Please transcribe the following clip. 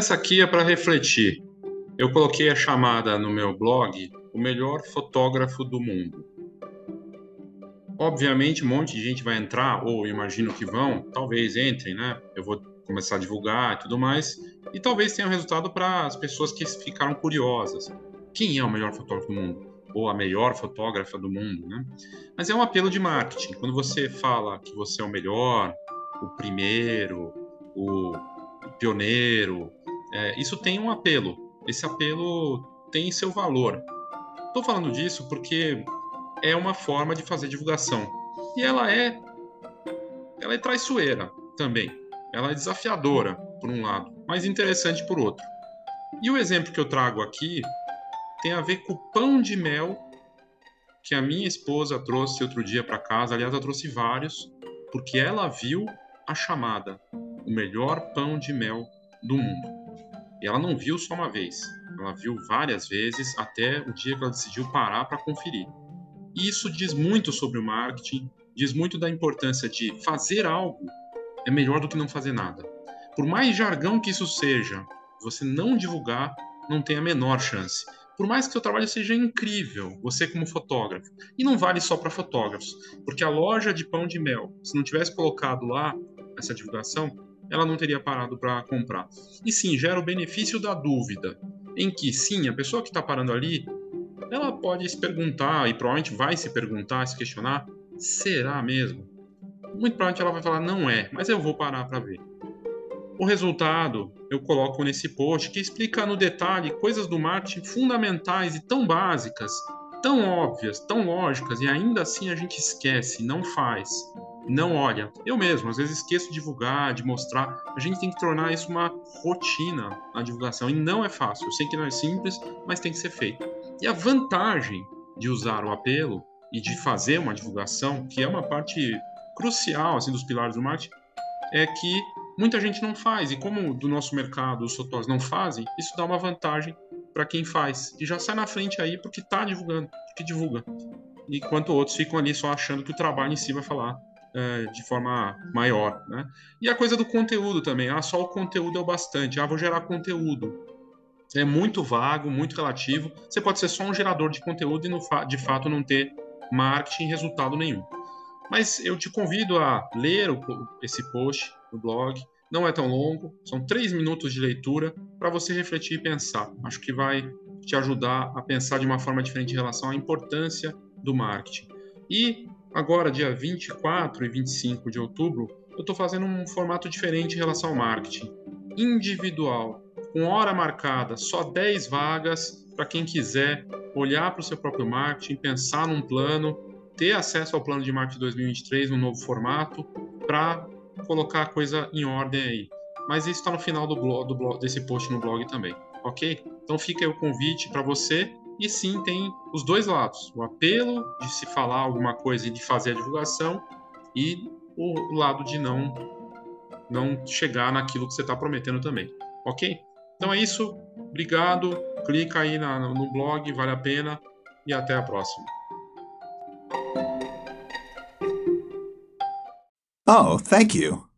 Essa aqui é para refletir. Eu coloquei a chamada no meu blog o melhor fotógrafo do mundo. Obviamente, um monte de gente vai entrar, ou imagino que vão, talvez entrem, né? Eu vou começar a divulgar e tudo mais, e talvez tenha um resultado para as pessoas que ficaram curiosas. Quem é o melhor fotógrafo do mundo? Ou a melhor fotógrafa do mundo, né? Mas é um apelo de marketing. Quando você fala que você é o melhor, o primeiro, o pioneiro, é, isso tem um apelo. Esse apelo tem seu valor. Estou falando disso porque é uma forma de fazer divulgação. E ela é ela é traiçoeira também. Ela é desafiadora por um lado, mas interessante por outro. E o exemplo que eu trago aqui tem a ver com o pão de mel que a minha esposa trouxe outro dia para casa. Aliás, ela trouxe vários, porque ela viu a chamada, o melhor pão de mel do mundo. E ela não viu só uma vez, ela viu várias vezes até o dia que ela decidiu parar para conferir. E isso diz muito sobre o marketing, diz muito da importância de fazer algo é melhor do que não fazer nada. Por mais jargão que isso seja, você não divulgar não tem a menor chance. Por mais que seu trabalho seja incrível, você como fotógrafo, e não vale só para fotógrafos, porque a loja de pão de mel, se não tivesse colocado lá essa divulgação, ela não teria parado para comprar. E sim, gera o benefício da dúvida, em que sim, a pessoa que está parando ali ela pode se perguntar, e provavelmente vai se perguntar, se questionar: será mesmo? Muito provavelmente ela vai falar: não é, mas eu vou parar para ver. O resultado eu coloco nesse post que explica no detalhe coisas do marketing fundamentais e tão básicas, tão óbvias, tão lógicas, e ainda assim a gente esquece, não faz, não olha. Eu mesmo, às vezes esqueço de divulgar, de mostrar. A gente tem que tornar isso uma rotina na divulgação, e não é fácil. Eu sei que não é simples, mas tem que ser feito. E a vantagem de usar o apelo e de fazer uma divulgação, que é uma parte crucial assim dos pilares do marketing, é que muita gente não faz. E como do nosso mercado os sotós não fazem, isso dá uma vantagem para quem faz. E já sai na frente aí porque está divulgando, porque divulga. Enquanto outros ficam ali só achando que o trabalho em si vai falar é, de forma maior. Né? E a coisa do conteúdo também. Ah, só o conteúdo é o bastante. Ah, vou gerar conteúdo é muito vago, muito relativo. Você pode ser só um gerador de conteúdo e, no, de fato, não ter marketing resultado nenhum. Mas eu te convido a ler o, esse post no blog. Não é tão longo, são três minutos de leitura para você refletir e pensar. Acho que vai te ajudar a pensar de uma forma diferente em relação à importância do marketing. E agora, dia 24 e 25 de outubro, eu estou fazendo um formato diferente em relação ao marketing individual com hora marcada, só 10 vagas para quem quiser olhar para o seu próprio marketing, pensar num plano, ter acesso ao plano de marketing 2023 no novo formato, para colocar a coisa em ordem aí. Mas isso está no final do blog, do blog, desse post no blog também, ok? Então fica aí o convite para você. E sim, tem os dois lados: o apelo de se falar alguma coisa e de fazer a divulgação, e o lado de não não chegar naquilo que você está prometendo também, ok? Então é isso. Obrigado. Clica aí na, no blog, vale a pena. E até a próxima. Oh, thank you.